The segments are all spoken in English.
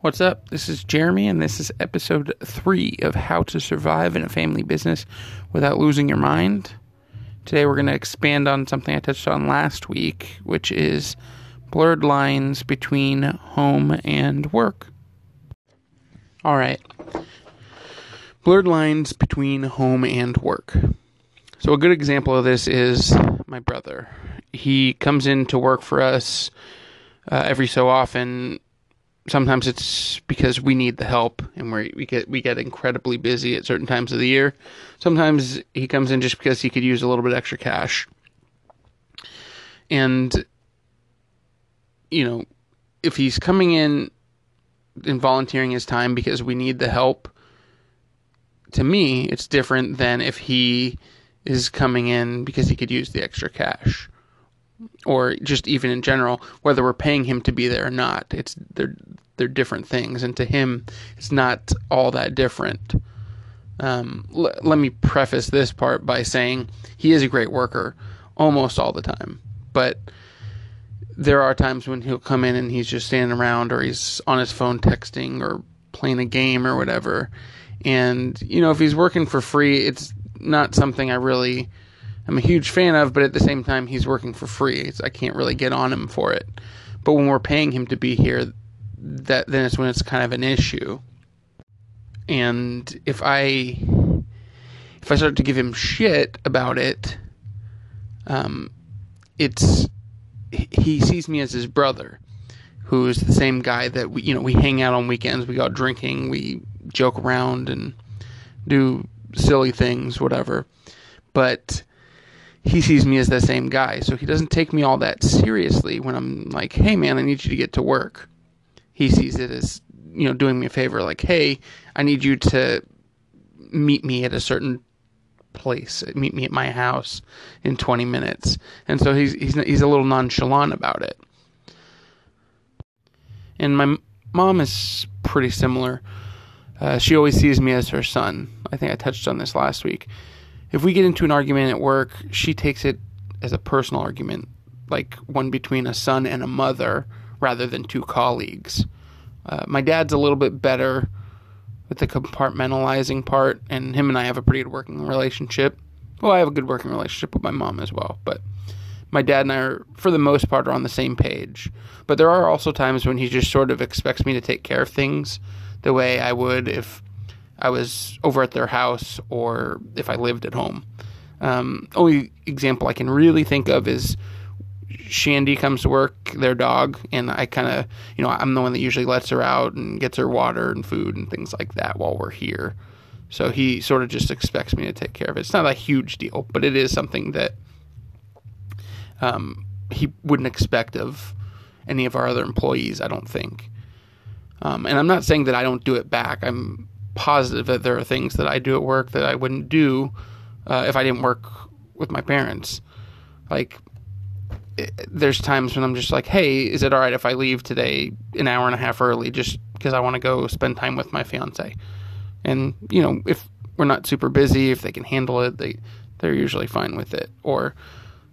What's up? This is Jeremy, and this is episode three of How to Survive in a Family Business Without Losing Your Mind. Today, we're going to expand on something I touched on last week, which is blurred lines between home and work. All right. Blurred lines between home and work. So, a good example of this is my brother. He comes in to work for us uh, every so often sometimes it's because we need the help and we we get we get incredibly busy at certain times of the year. Sometimes he comes in just because he could use a little bit extra cash. And you know, if he's coming in and volunteering his time because we need the help, to me, it's different than if he is coming in because he could use the extra cash or just even in general, whether we're paying him to be there or not. It's they're they're different things, and to him, it's not all that different. Um, l- let me preface this part by saying he is a great worker almost all the time, but there are times when he'll come in and he's just standing around or he's on his phone texting or playing a game or whatever. And, you know, if he's working for free, it's not something I really I'm a huge fan of, but at the same time, he's working for free. So I can't really get on him for it. But when we're paying him to be here, that then it's when it's kind of an issue. And if I if I start to give him shit about it, um, it's he sees me as his brother, who is the same guy that we you know we hang out on weekends, we go out drinking, we joke around and do silly things, whatever. But he sees me as the same guy. So he doesn't take me all that seriously when I'm like, hey man, I need you to get to work. He sees it as, you know, doing me a favor, like, hey, I need you to meet me at a certain place, meet me at my house in 20 minutes. And so he's, he's, he's a little nonchalant about it. And my mom is pretty similar. Uh, she always sees me as her son. I think I touched on this last week if we get into an argument at work, she takes it as a personal argument, like one between a son and a mother rather than two colleagues. Uh, my dad's a little bit better with the compartmentalizing part, and him and I have a pretty good working relationship. Well, I have a good working relationship with my mom as well, but my dad and I are, for the most part, are on the same page. But there are also times when he just sort of expects me to take care of things the way I would if I was over at their house or if I lived at home. Um, only example I can really think of is Shandy comes to work, their dog, and I kind of, you know, I'm the one that usually lets her out and gets her water and food and things like that while we're here. So he sort of just expects me to take care of it. It's not a huge deal, but it is something that um, he wouldn't expect of any of our other employees, I don't think. Um, and I'm not saying that I don't do it back. I'm positive that there are things that I do at work that I wouldn't do uh, if I didn't work with my parents. Like, it, there's times when I'm just like, hey, is it all right if I leave today an hour and a half early just because I want to go spend time with my fiance? And, you know, if we're not super busy, if they can handle it, they, they're usually fine with it. Or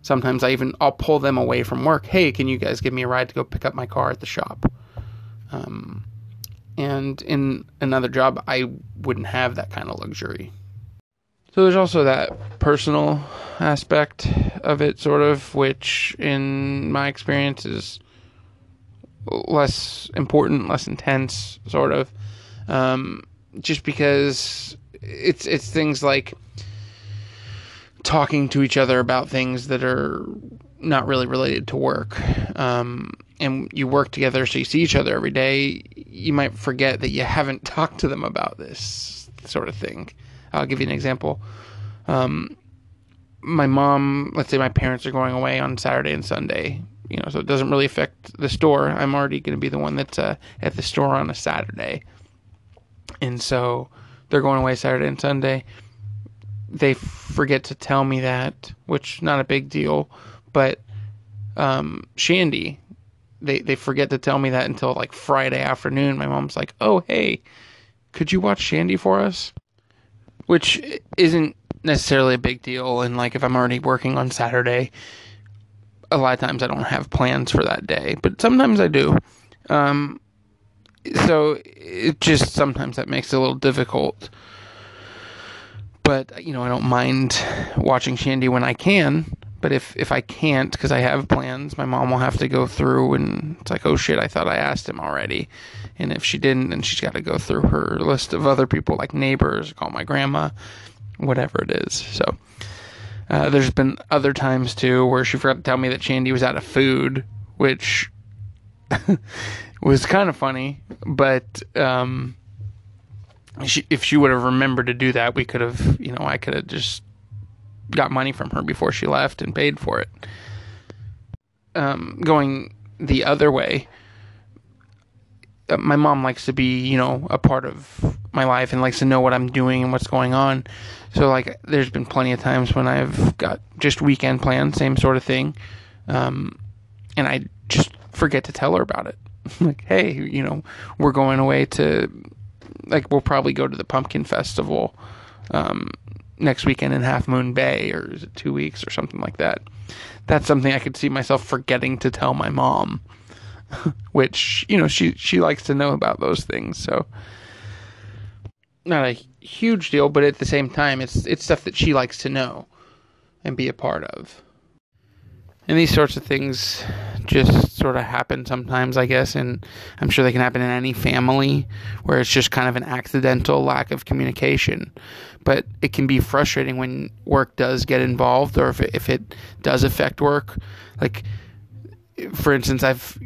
sometimes I even, I'll pull them away from work. Hey, can you guys give me a ride to go pick up my car at the shop? Um, and in another job, I wouldn't have that kind of luxury. So there's also that personal aspect of it, sort of, which in my experience is less important, less intense, sort of. Um, just because it's it's things like talking to each other about things that are not really related to work. Um, and you work together, so you see each other every day, you might forget that you haven't talked to them about this sort of thing. I'll give you an example. Um, my mom, let's say my parents are going away on Saturday and Sunday, you know, so it doesn't really affect the store. I'm already going to be the one that's uh, at the store on a Saturday. And so they're going away Saturday and Sunday. They forget to tell me that, which not a big deal, but um, Shandy, they they forget to tell me that until like Friday afternoon. My mom's like, "Oh, hey, could you watch Shandy for us?" Which isn't necessarily a big deal. And like if I'm already working on Saturday, a lot of times I don't have plans for that day, but sometimes I do. Um, so it just sometimes that makes it a little difficult. But you know, I don't mind watching Shandy when I can. But if if I can't because I have plans, my mom will have to go through and it's like, oh shit, I thought I asked him already. And if she didn't, then she's got to go through her list of other people like neighbors, call my grandma, whatever it is. So uh, there's been other times too where she forgot to tell me that Shandy was out of food, which was kind of funny. But um, she, if she would have remembered to do that, we could have, you know, I could have just got money from her before she left and paid for it. Um, going the other way, uh, my mom likes to be, you know, a part of my life and likes to know what I'm doing and what's going on. So, like, there's been plenty of times when I've got just weekend plans, same sort of thing. Um, and I just forget to tell her about it. like, hey, you know, we're going away to, like, we'll probably go to the pumpkin festival. Um, next weekend in Half Moon Bay, or is it two weeks or something like that? That's something I could see myself forgetting to tell my mom, which you know she she likes to know about those things. So not a huge deal, but at the same time, it's it's stuff that she likes to know and be a part of. And these sorts of things just sort of happen sometimes, I guess, and I'm sure they can happen in any family where it's just kind of an accidental lack of communication. But it can be frustrating when work does get involved or if it, if it does affect work. Like, for instance, I've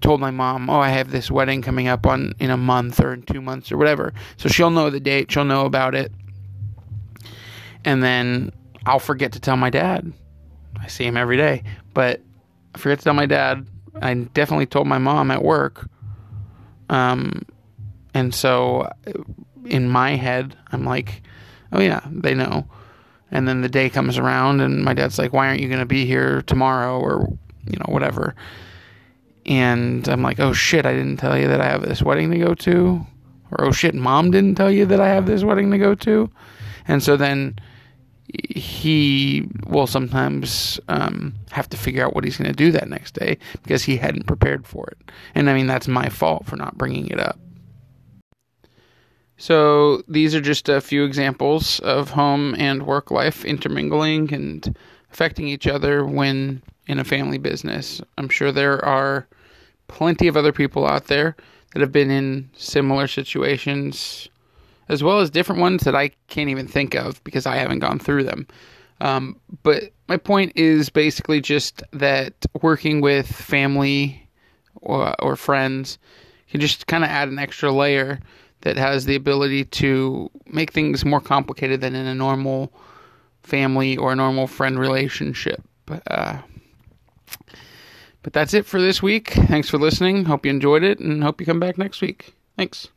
told my mom, "Oh, I have this wedding coming up on in a month or in 2 months or whatever." So she'll know the date, she'll know about it. And then I'll forget to tell my dad I see him every day. But I forget to tell my dad. I definitely told my mom at work. Um, and so in my head, I'm like, oh yeah, they know. And then the day comes around, and my dad's like, why aren't you going to be here tomorrow or, you know, whatever. And I'm like, oh shit, I didn't tell you that I have this wedding to go to. Or oh shit, mom didn't tell you that I have this wedding to go to. And so then he will sometimes um, have to figure out what he's going to do that next day because he hadn't prepared for it. And I mean, that's my fault for not bringing it up. So, these are just a few examples of home and work life intermingling and affecting each other when in a family business. I'm sure there are plenty of other people out there that have been in similar situations as well as different ones that I can't even think of because I haven't gone through them. Um, but my point is basically just that working with family or, or friends can just kind of add an extra layer that has the ability to make things more complicated than in a normal family or a normal friend relationship. Uh, but that's it for this week. Thanks for listening. Hope you enjoyed it and hope you come back next week. Thanks.